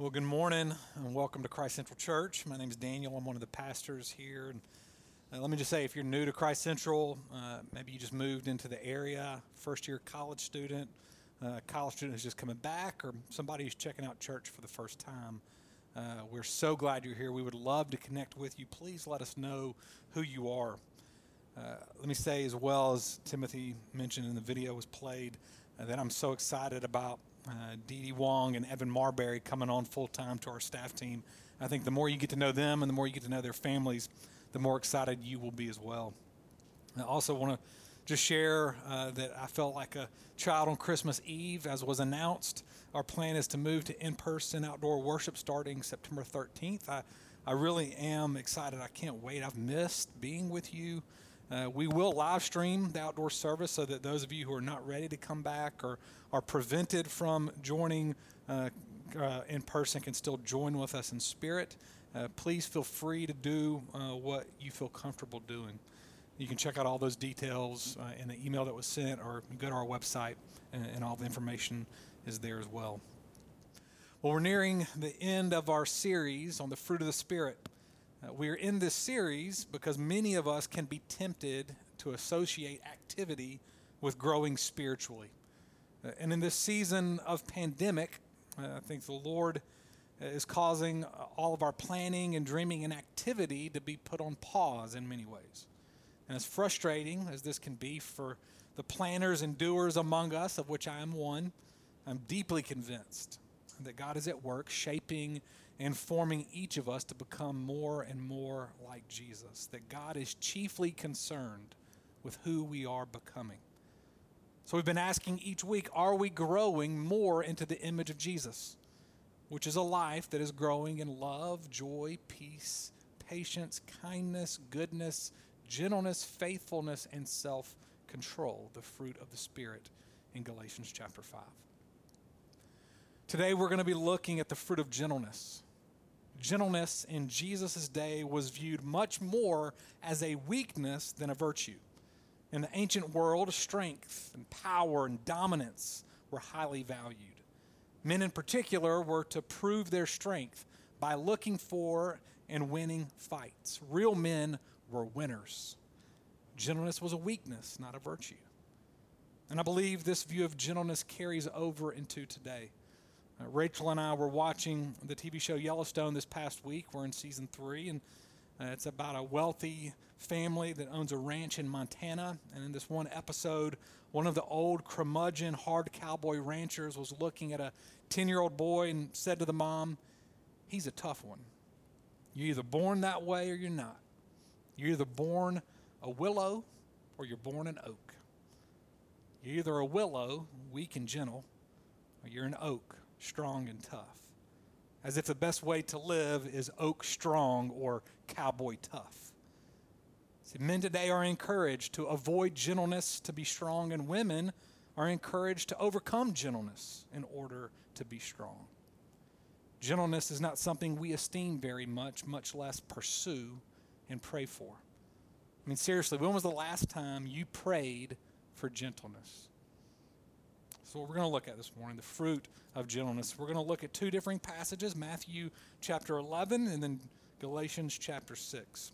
Well, good morning and welcome to Christ Central Church. My name is Daniel. I'm one of the pastors here. And uh, let me just say, if you're new to Christ Central, uh, maybe you just moved into the area, first year college student, uh, college student who's just coming back, or somebody who's checking out church for the first time, uh, we're so glad you're here. We would love to connect with you. Please let us know who you are. Uh, let me say, as well as Timothy mentioned in the video was played, uh, that I'm so excited about uh, Dee Dee Wong and Evan Marbury coming on full time to our staff team. I think the more you get to know them and the more you get to know their families, the more excited you will be as well. I also want to just share uh, that I felt like a child on Christmas Eve, as was announced. Our plan is to move to in person outdoor worship starting September 13th. I, I really am excited. I can't wait. I've missed being with you. Uh, we will live stream the outdoor service so that those of you who are not ready to come back or are prevented from joining uh, uh, in person can still join with us in spirit. Uh, please feel free to do uh, what you feel comfortable doing. You can check out all those details uh, in the email that was sent, or go to our website, and, and all the information is there as well. Well, we're nearing the end of our series on the fruit of the Spirit. Uh, we're in this series because many of us can be tempted to associate activity with growing spiritually. Uh, and in this season of pandemic, uh, I think the Lord is causing all of our planning and dreaming and activity to be put on pause in many ways. And as frustrating as this can be for the planners and doers among us, of which I am one, I'm deeply convinced that God is at work shaping and forming each of us to become more and more like Jesus. That God is chiefly concerned with who we are becoming. So we've been asking each week are we growing more into the image of Jesus, which is a life that is growing in love, joy, peace, patience, kindness, goodness, gentleness, faithfulness, and self control, the fruit of the Spirit in Galatians chapter 5. Today we're going to be looking at the fruit of gentleness. Gentleness in Jesus' day was viewed much more as a weakness than a virtue. In the ancient world, strength and power and dominance were highly valued. Men in particular were to prove their strength by looking for and winning fights. Real men were winners. Gentleness was a weakness, not a virtue. And I believe this view of gentleness carries over into today. Uh, Rachel and I were watching the TV show Yellowstone this past week. We're in season three, and uh, it's about a wealthy family that owns a ranch in Montana. And in this one episode, one of the old curmudgeon, hard cowboy ranchers was looking at a 10 year old boy and said to the mom, He's a tough one. You're either born that way or you're not. You're either born a willow or you're born an oak. You're either a willow, weak and gentle, or you're an oak, strong and tough. As if the best way to live is oak strong or cowboy tough. See, men today are encouraged to avoid gentleness to be strong, and women are encouraged to overcome gentleness in order to be strong. Gentleness is not something we esteem very much, much less pursue and pray for. I mean, seriously, when was the last time you prayed for gentleness? So, what we're going to look at this morning, the fruit of gentleness. We're going to look at two different passages Matthew chapter 11 and then Galatians chapter 6.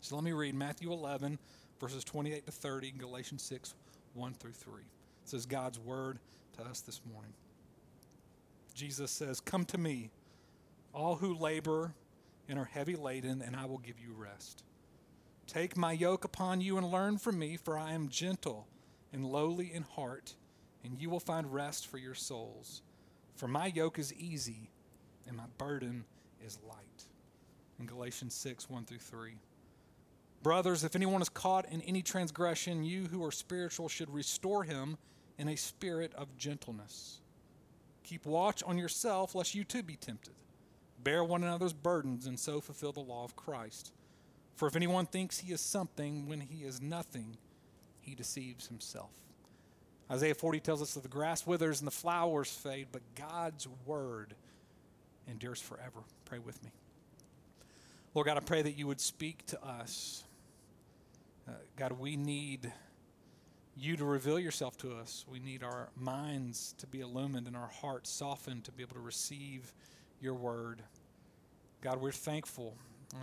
So, let me read Matthew 11, verses 28 to 30, and Galatians 6, 1 through 3. It says God's word to us this morning. Jesus says, Come to me, all who labor and are heavy laden, and I will give you rest. Take my yoke upon you and learn from me, for I am gentle and lowly in heart and you will find rest for your souls. For my yoke is easy and my burden is light. In Galatians 6 1 through 3. Brothers, if anyone is caught in any transgression, you who are spiritual should restore him in a spirit of gentleness. Keep watch on yourself, lest you too be tempted. Bear one another's burdens, and so fulfill the law of Christ. For if anyone thinks he is something when he is nothing, he deceives himself. Isaiah 40 tells us that the grass withers and the flowers fade, but God's word endures forever. Pray with me. Lord God, I pray that you would speak to us. Uh, God, we need you to reveal yourself to us. We need our minds to be illumined and our hearts softened to be able to receive your word. God, we're thankful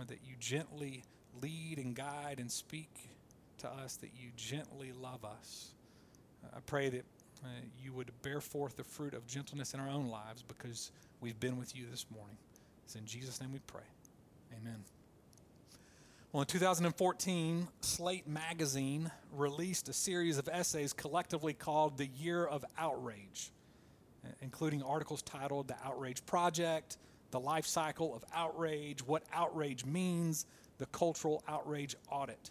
that you gently lead and guide and speak to us, that you gently love us. Uh, I pray that uh, you would bear forth the fruit of gentleness in our own lives because we've been with you this morning. It's in Jesus' name we pray. Amen. Well, in 2014, Slate Magazine released a series of essays collectively called The Year of Outrage, including articles titled The Outrage Project, The Life Cycle of Outrage, What Outrage Means, The Cultural Outrage Audit.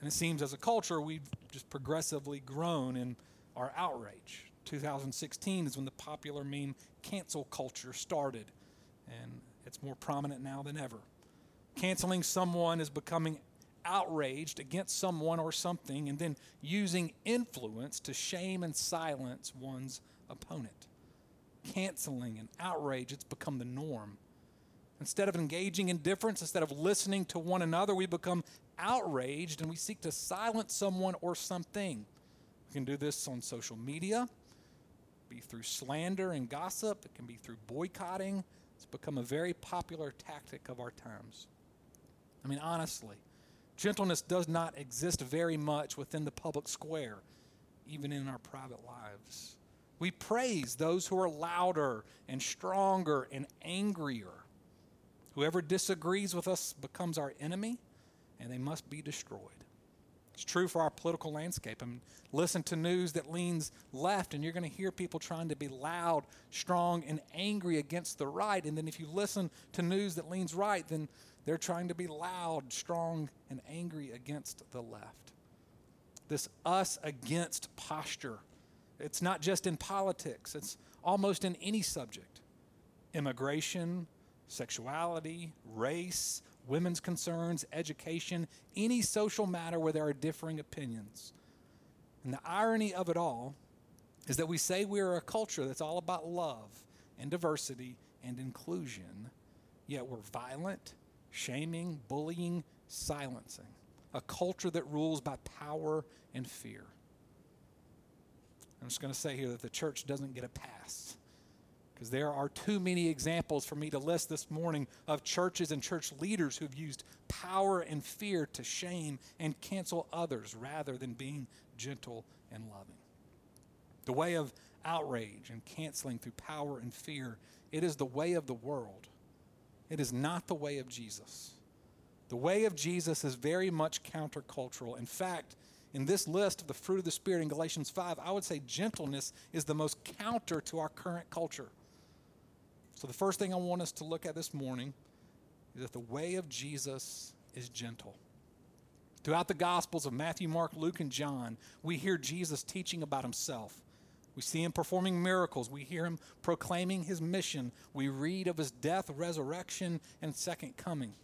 And it seems as a culture, we've just progressively grown in our outrage. 2016 is when the popular meme cancel culture started, and it's more prominent now than ever. Canceling someone is becoming outraged against someone or something and then using influence to shame and silence one's opponent. Canceling and outrage, it's become the norm. Instead of engaging in difference, instead of listening to one another, we become outraged and we seek to silence someone or something. We can do this on social media, be through slander and gossip, it can be through boycotting. It's become a very popular tactic of our times. I mean, honestly, gentleness does not exist very much within the public square, even in our private lives. We praise those who are louder and stronger and angrier. Whoever disagrees with us becomes our enemy, and they must be destroyed. It's true for our political landscape. I mean, listen to news that leans left, and you're going to hear people trying to be loud, strong, and angry against the right. And then if you listen to news that leans right, then they're trying to be loud, strong, and angry against the left. This us against posture. It's not just in politics, it's almost in any subject immigration, sexuality, race, women's concerns, education, any social matter where there are differing opinions. And the irony of it all is that we say we're a culture that's all about love and diversity and inclusion, yet we're violent, shaming, bullying, silencing. A culture that rules by power and fear. I'm just going to say here that the church doesn't get a pass because there are too many examples for me to list this morning of churches and church leaders who've used power and fear to shame and cancel others rather than being gentle and loving. The way of outrage and canceling through power and fear, it is the way of the world. It is not the way of Jesus. The way of Jesus is very much countercultural. In fact, in this list of the fruit of the Spirit in Galatians 5, I would say gentleness is the most counter to our current culture. So, the first thing I want us to look at this morning is that the way of Jesus is gentle. Throughout the Gospels of Matthew, Mark, Luke, and John, we hear Jesus teaching about himself. We see him performing miracles. We hear him proclaiming his mission. We read of his death, resurrection, and second coming.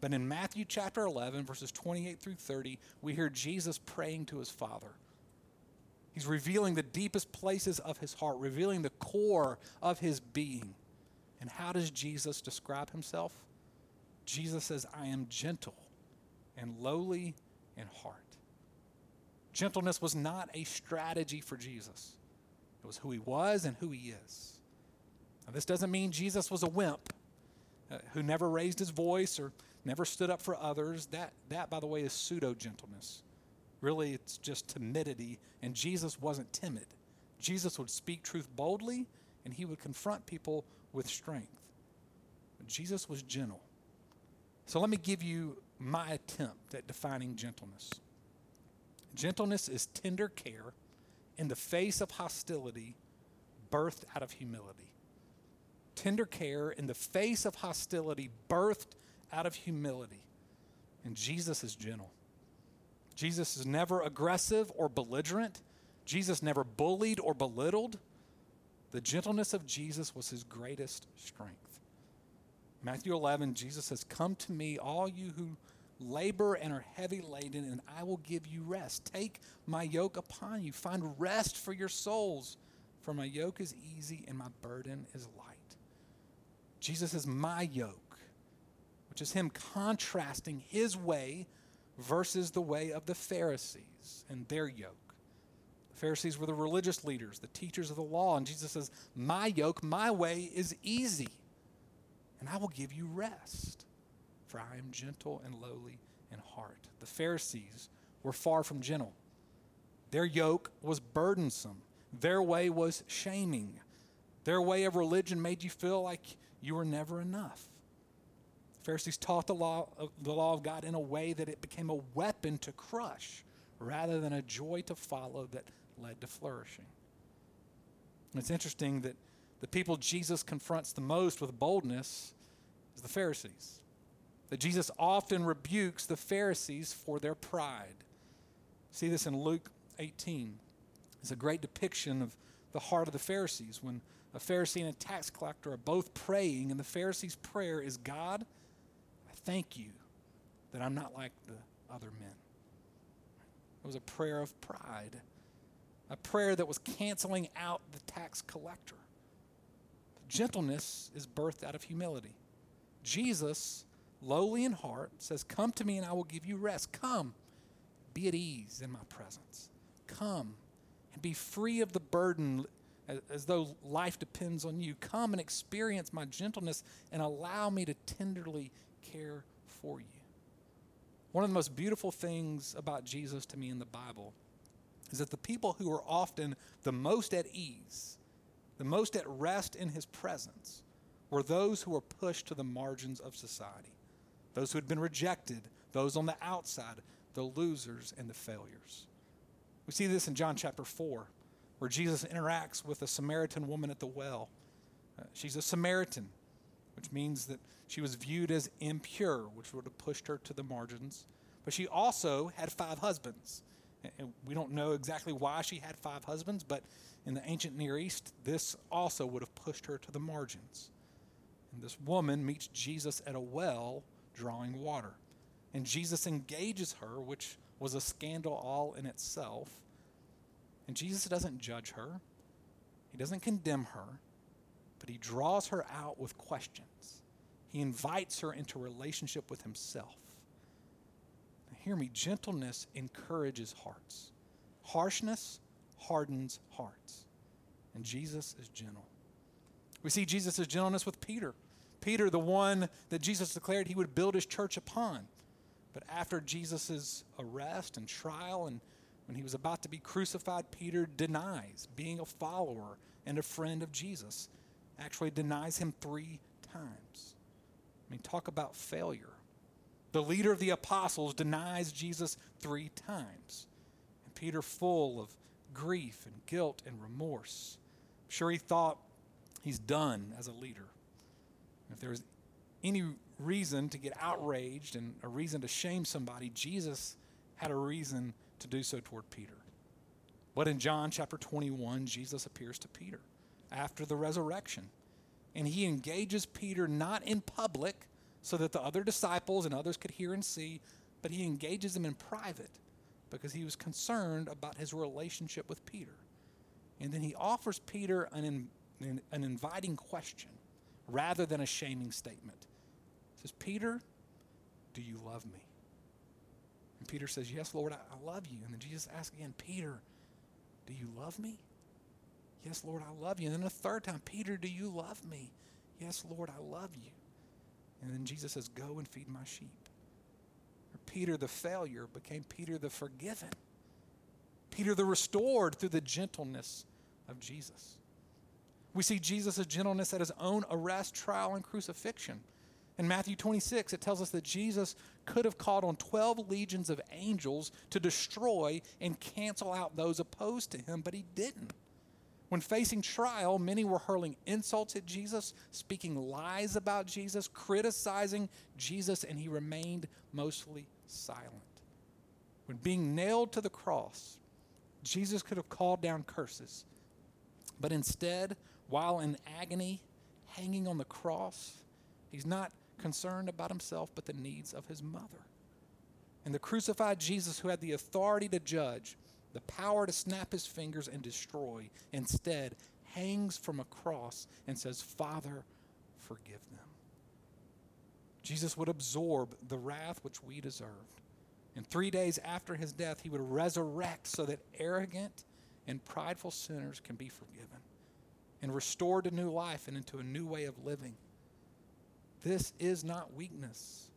But in Matthew chapter 11, verses 28 through 30, we hear Jesus praying to his Father. He's revealing the deepest places of his heart, revealing the core of his being. And how does Jesus describe himself? Jesus says, I am gentle and lowly in heart. Gentleness was not a strategy for Jesus, it was who he was and who he is. Now, this doesn't mean Jesus was a wimp uh, who never raised his voice or never stood up for others. That, that by the way, is pseudo gentleness. Really, it's just timidity, and Jesus wasn't timid. Jesus would speak truth boldly, and he would confront people with strength. Jesus was gentle. So let me give you my attempt at defining gentleness. Gentleness is tender care in the face of hostility, birthed out of humility. Tender care in the face of hostility, birthed out of humility. And Jesus is gentle. Jesus is never aggressive or belligerent. Jesus never bullied or belittled. The gentleness of Jesus was his greatest strength. Matthew 11, Jesus says, Come to me, all you who labor and are heavy laden, and I will give you rest. Take my yoke upon you. Find rest for your souls, for my yoke is easy and my burden is light. Jesus is my yoke, which is him contrasting his way versus the way of the Pharisees and their yoke. Pharisees were the religious leaders, the teachers of the law. And Jesus says, My yoke, my way is easy. and I will give you rest, for I am gentle and lowly in heart. The Pharisees were far from gentle. Their yoke was burdensome, their way was shaming. Their way of religion made you feel like you were never enough. The Pharisees taught the law, the law of God in a way that it became a weapon to crush rather than a joy to follow that led to flourishing. It's interesting that the people Jesus confronts the most with boldness is the Pharisees. That Jesus often rebukes the Pharisees for their pride. See this in Luke 18. It's a great depiction of the heart of the Pharisees when a Pharisee and a tax collector are both praying, and the Pharisee's prayer is God, I thank you that I'm not like the other men. It was a prayer of pride, a prayer that was canceling out the tax collector. Gentleness is birthed out of humility. Jesus, lowly in heart, says, Come to me and I will give you rest. Come, be at ease in my presence. Come and be free of the burden as, though life depends on you. Come and experience my gentleness and allow me to tenderly care for you. One of the most beautiful things about Jesus to me in the Bible is that the people who are often the most at ease, the most at rest in his presence, were those who were pushed to the margins of society, those who had been rejected, those on the outside, the losers and the failures. We see this in John chapter 4, where Jesus interacts with a Samaritan woman at the well. Uh, she's a Samaritan, which means that she was viewed as impure, which would have pushed her to the margins. But she also had five husbands. We don't know exactly why she had five husbands, but in the ancient Near East, this also would have pushed her to the margins. And this woman meets Jesus at a well drawing water. And Jesus engages her, which was a scandal all in itself. And Jesus doesn't judge her, he doesn't condemn her, but he draws her out with questions. He invites her into relationship with himself. Hear me gentleness encourages hearts, harshness hardens hearts. And Jesus is gentle. We see Jesus' gentleness with Peter. Peter, the one that Jesus declared he would build his church upon. But after Jesus' arrest and trial, and when he was about to be crucified, Peter denies being a follower and a friend of Jesus. Actually, denies him three times. I mean, talk about failure. The leader of the apostles denies Jesus three times. And Peter, full of grief and guilt and remorse, I'm sure he thought he's done as a leader. If there was any reason to get outraged and a reason to shame somebody, Jesus had a reason to do so toward Peter. But in John chapter 21, Jesus appears to Peter after the resurrection. And he engages Peter not in public so that the other disciples and others could hear and see, but he engages them in private because he was concerned about his relationship with Peter. And then he offers Peter an, an, an inviting question rather than a shaming statement. He says, Peter, do you love me? And Peter says, Yes, Lord, I, I love you. And then Jesus asks again, Peter, do you love me? Yes, Lord, I love you. And then a third time, Peter, do you love me? Yes, Lord, I love you. And then Jesus says, Go and feed my sheep. Or Peter the failure became Peter the forgiven. Peter the restored through the gentleness of Jesus. We see Jesus' gentleness at his own arrest, trial, and crucifixion. In Matthew 26, it tells us that Jesus could have called on 12 legions of angels to destroy and cancel out those opposed to him, but he didn't. When facing trial, many were hurling insults at Jesus, speaking lies about Jesus, criticizing Jesus, and he remained mostly silent. When being nailed to the cross, Jesus could have called down curses, but instead, while in agony, hanging on the cross, he's not concerned about himself but the needs of his mother. And the crucified Jesus, who had the authority to judge, the power to snap his fingers and destroy, instead hangs from a cross and says, Father, forgive them. Jesus would absorb the wrath which we deserved. And three days after his death, he would resurrect so that arrogant and prideful sinners can be forgiven and restored to new life and into a new way of living. This is not weakness,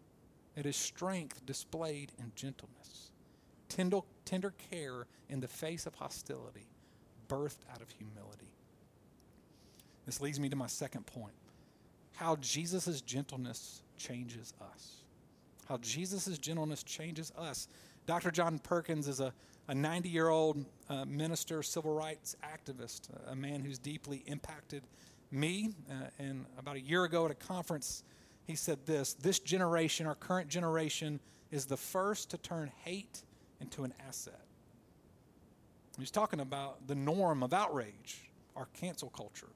it is strength displayed in gentleness, tender, tender care in the face of hostility, birthed out of humility. This leads me to my second point how Jesus' gentleness changes us. How Jesus' gentleness changes us. Dr. John Perkins is a, a 90 year old uh, minister, civil rights activist, a man who's deeply impacted me. Uh, and about a year ago at a conference, he said this This generation, our current generation, is the first to turn hate into an asset. He's talking about the norm of outrage, our cancel culture,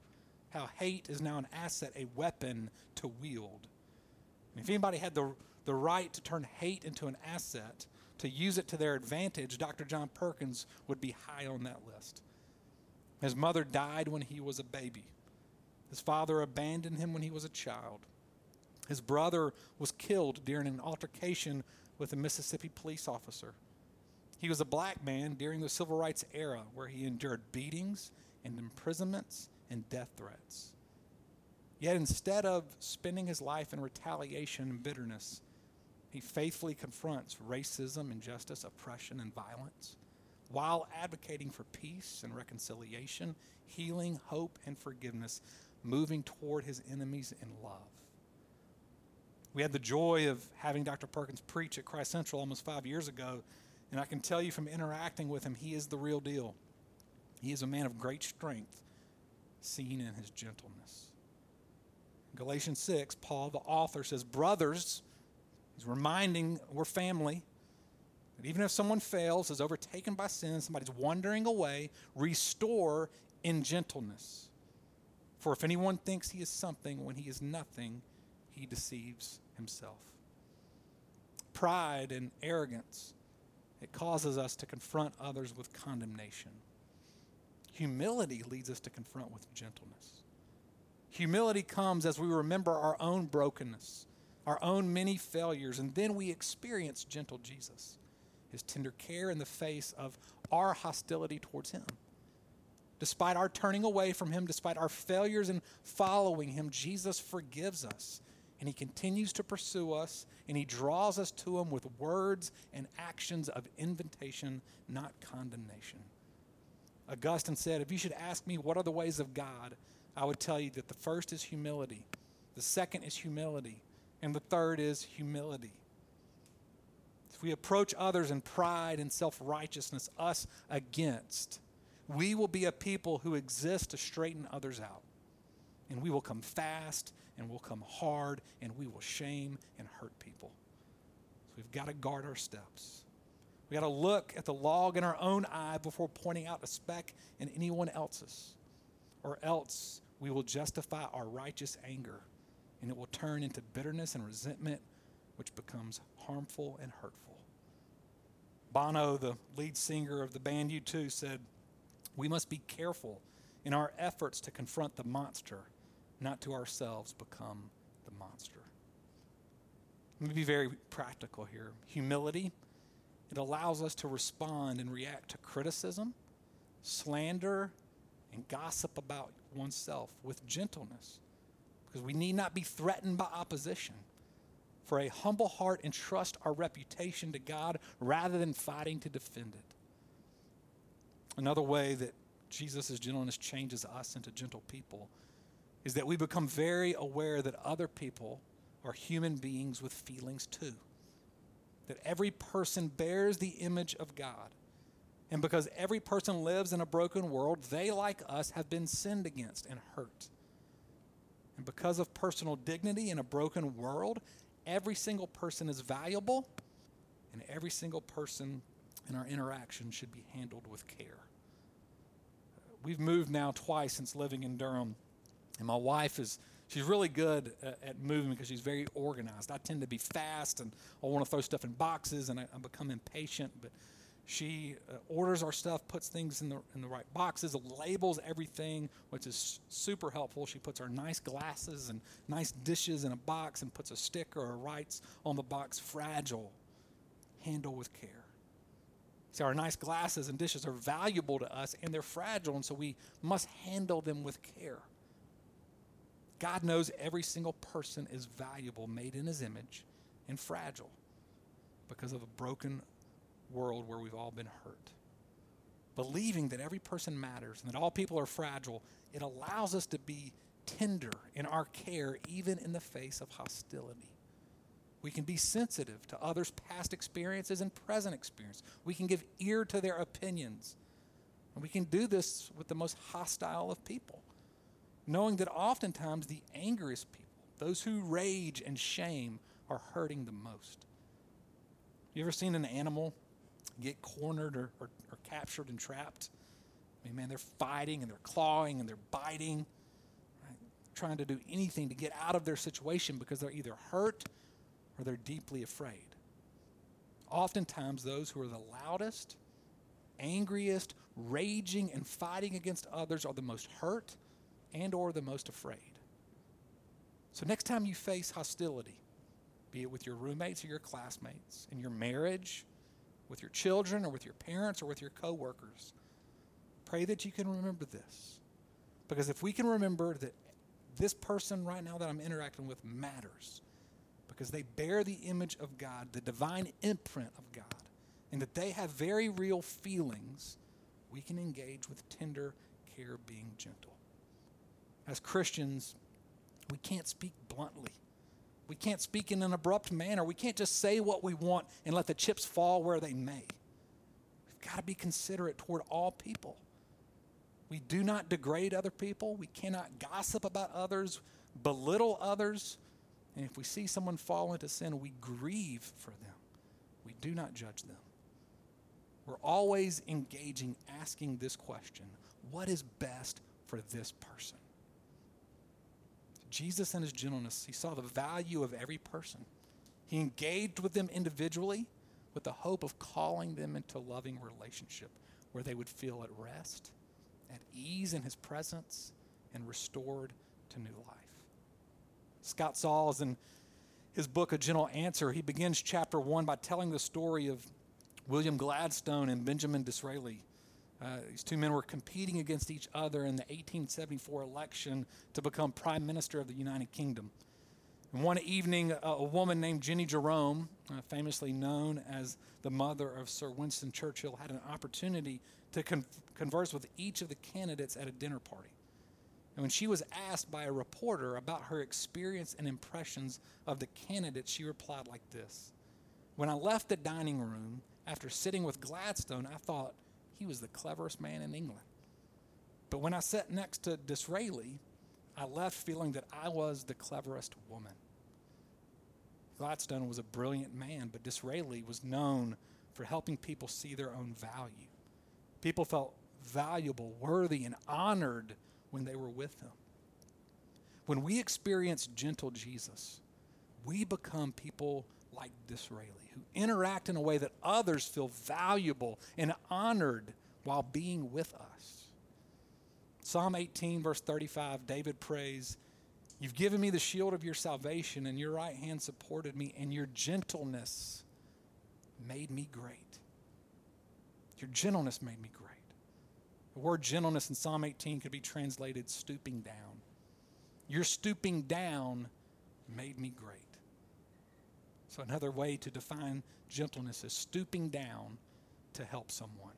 how hate is now an asset, a weapon to wield. And if anybody had the, the right to turn hate into an asset, to use it to their advantage, Dr. John Perkins would be high on that list. His mother died when he was a baby. His father abandoned him when he was a child. His brother was killed during an altercation with a Mississippi police officer. He was a black man during the civil rights era where he endured beatings and imprisonments and death threats. Yet instead of spending his life in retaliation and bitterness, he faithfully confronts racism, injustice, oppression, and violence while advocating for peace and reconciliation, healing, hope, and forgiveness, moving toward his enemies in love. We had the joy of having Dr. Perkins preach at Christ Central almost five years ago, and I can tell you from interacting with him, he is the real deal. He is a man of great strength, seen in his gentleness. Galatians 6, Paul, the author, says, Brothers, he's reminding we're family, that even if someone fails, is overtaken by sin, somebody's wandering away, restore in gentleness. For if anyone thinks he is something when he is nothing, he deceives himself. Pride and arrogance, it causes us to confront others with condemnation. Humility leads us to confront with gentleness. Humility comes as we remember our own brokenness, our own many failures, and then we experience gentle Jesus, his tender care in the face of our hostility towards him. Despite our turning away from him, despite our failures in following him, Jesus forgives us and he continues to pursue us and he draws us to him with words and actions of invitation, not condemnation. Augustine said, If you should ask me what are the ways of God, I would tell you that the first is humility, the second is humility, and the third is humility. If we approach others in pride and self righteousness, us against, we will be a people who exist to straighten others out. And we will come fast and we'll come hard and we will shame and hurt people. So we've got to guard our steps. We got to look at the log in our own eye before pointing out a speck in anyone else's, or else we will justify our righteous anger and it will turn into bitterness and resentment, which becomes harmful and hurtful. Bono, the lead singer of the band U2, said, We must be careful in our efforts to confront the monster not to ourselves become the monster. Let me be very practical here. Humility, it allows us to respond and react to criticism, slander, and gossip about oneself with gentleness because we need not be threatened by opposition. For a humble heart, entrust our reputation to God rather than fighting to defend it. Another way that Jesus' gentleness changes us into gentle people is that we become very aware that other people are human beings with feelings too. That every person bears the image of God. And because every person lives in a broken world, they, like us, have been sinned against and hurt. And because of personal dignity in a broken world, every single person is valuable, and every single person in our interaction should be handled with care. We've moved now twice since living in Durham and my wife is, she's really good at, moving because she's very organized. I tend to be fast and I want to throw stuff in boxes and I, I become impatient, but she uh, orders our stuff, puts things in the, in the right boxes, labels everything, which is super helpful. She puts our nice glasses and nice dishes in a box and puts a sticker or writes on the box, fragile, handle with care. See, our nice glasses and dishes are valuable to us and they're fragile, and so we must handle them with care. God knows every single person is valuable, made in his image, and fragile because of a broken world where we've all been hurt. Believing that every person matters and that all people are fragile, it allows us to be tender in our care, even in the face of hostility. We can be sensitive to others' past experiences and present experience. We can give ear to their opinions. And we can do this with the most hostile of people, knowing that oftentimes the angriest people, those who rage and shame, are hurting the most. You ever seen an animal get cornered or, or, or captured and trapped? I mean, man, they're fighting and they're clawing and they're biting, right? trying to do anything to get out of their situation because they're either hurt or they're deeply afraid. Oftentimes, those who are the loudest, angriest, raging, and fighting against others are the most hurt and or the most afraid. So next time you face hostility, be it with your roommates or your classmates, in your marriage, with your children or with your parents or with your coworkers, pray that you can remember this. Because if we can remember that this person right now that I'm interacting with matters, because they bear the image of God, the divine imprint of God, and that they have very real feelings, we can engage with tender care, being gentle. As Christians, we can't speak bluntly. We can't speak in an abrupt manner. We can't just say what we want and let the chips fall where they may. We've got to be considerate toward all people. We do not degrade other people. We cannot gossip about others, belittle others. And if we see someone fall into sin, we grieve for them. We do not judge them. We're always engaging, asking this question what is best for this person? Jesus, in his gentleness, he saw the value of every person. He engaged with them individually with the hope of calling them into loving relationship where they would feel at rest, at ease in his presence, and restored to new life. Scott Sauls, in his book, A Gentle Answer, he begins chapter one by telling the story of William Gladstone and Benjamin Disraeli. Uh, these two men were competing against each other in the 1874 election to become Prime Minister of the United Kingdom. And one evening, a, a woman named Jenny Jerome, uh, famously known as the mother of Sir Winston Churchill, had an opportunity to con- converse with each of the candidates at a dinner party. And when she was asked by a reporter about her experience and impressions of the candidates, she replied like this When I left the dining room after sitting with Gladstone, I thought, he was the cleverest man in England. But when I sat next to Disraeli, I left feeling that I was the cleverest woman. Gladstone was a brilliant man, but Disraeli was known for helping people see their own value. People felt valuable, worthy, and honored when they were with him. When we experience gentle Jesus, we become people like Disraeli who interact in a way that others feel valuable and honored while being with us. Psalm 18, verse 35, David prays, You've given me the shield of your salvation, and your right hand supported me, and your gentleness made me great. Your gentleness made me great. The word gentleness in Psalm 18 could be translated stooping down. Your stooping down made me great. So, another way to define gentleness is stooping down to help someone,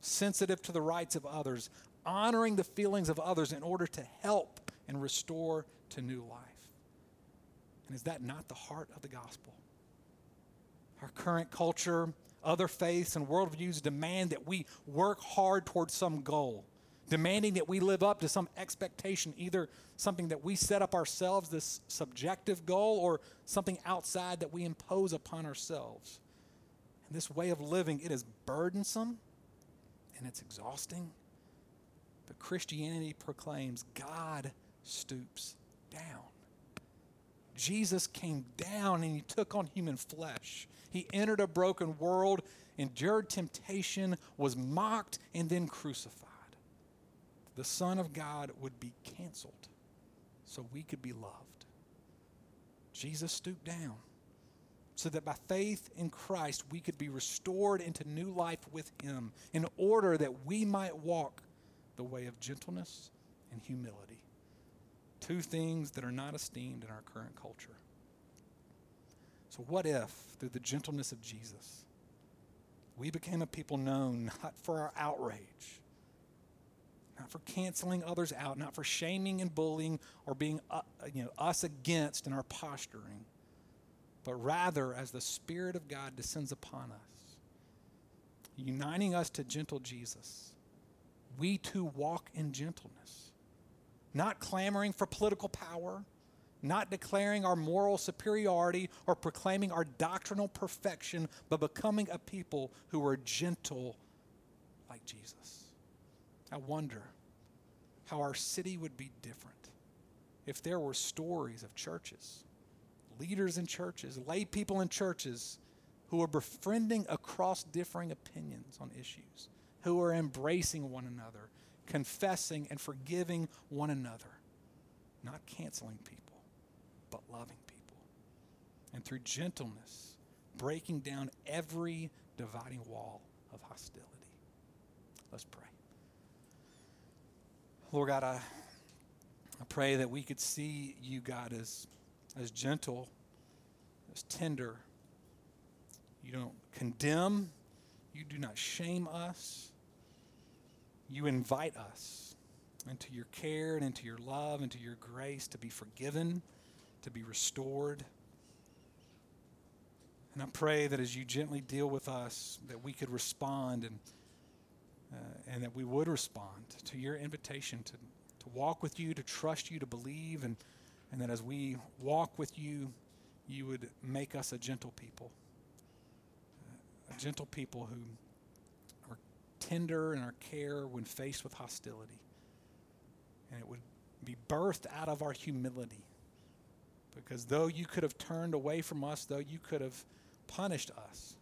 sensitive to the rights of others, honoring the feelings of others in order to help and restore to new life. And is that not the heart of the gospel? Our current culture, other faiths, and worldviews demand that we work hard towards some goal demanding that we live up to some expectation, either something that we set up ourselves, this subjective goal, or something outside that we impose upon ourselves. And this way of living, it is burdensome and it's exhausting. But Christianity proclaims God stoops down. Jesus came down and he took on human flesh. He entered a broken world, endured temptation, was mocked, and then crucified the Son of God would be canceled so we could be loved. Jesus stooped down so that by faith in Christ we could be restored into new life with Him in order that we might walk the way of gentleness and humility. Two things that are not esteemed in our current culture. So, what if, through the gentleness of Jesus, we became a people known not for our outrage, not for canceling others out, not for shaming and bullying or being uh, you know, us against in our posturing, but rather as the Spirit of God descends upon us, uniting us to gentle Jesus, we too walk in gentleness, not clamoring for political power not declaring our moral superiority or proclaiming our doctrinal perfection, but becoming a people who are gentle like Jesus. I wonder how our city would be different if there were stories of churches, leaders in churches, lay people in churches who are befriending across differing opinions on issues, who are embracing one another, confessing and forgiving one another, not canceling people but loving people. And through gentleness, breaking down every dividing wall of hostility. Let's pray. Lord God, I, I pray that we could see you, God, as, as gentle, as tender. You don't condemn, you do not shame us. You invite us into your care and into your love, into your grace to be forgiven to be restored. And I pray that as you gently deal with us, that we could respond and, uh, and that we would respond to your invitation to, to walk with you, to trust you, to believe, and, and that as we walk with you, you would make us a gentle people. Uh, a gentle people who are tender in our care when faced with hostility. And it would be birthed out of our humility because though you could have turned away from us, though you could have punished us,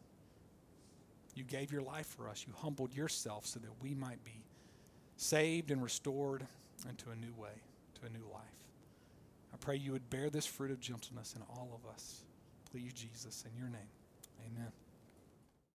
you gave your life for us. You humbled yourself so that we might be saved and restored into a new way, to a new life. I pray you would bear this fruit of gentleness in all of us. Please, Jesus, in your name. Amen.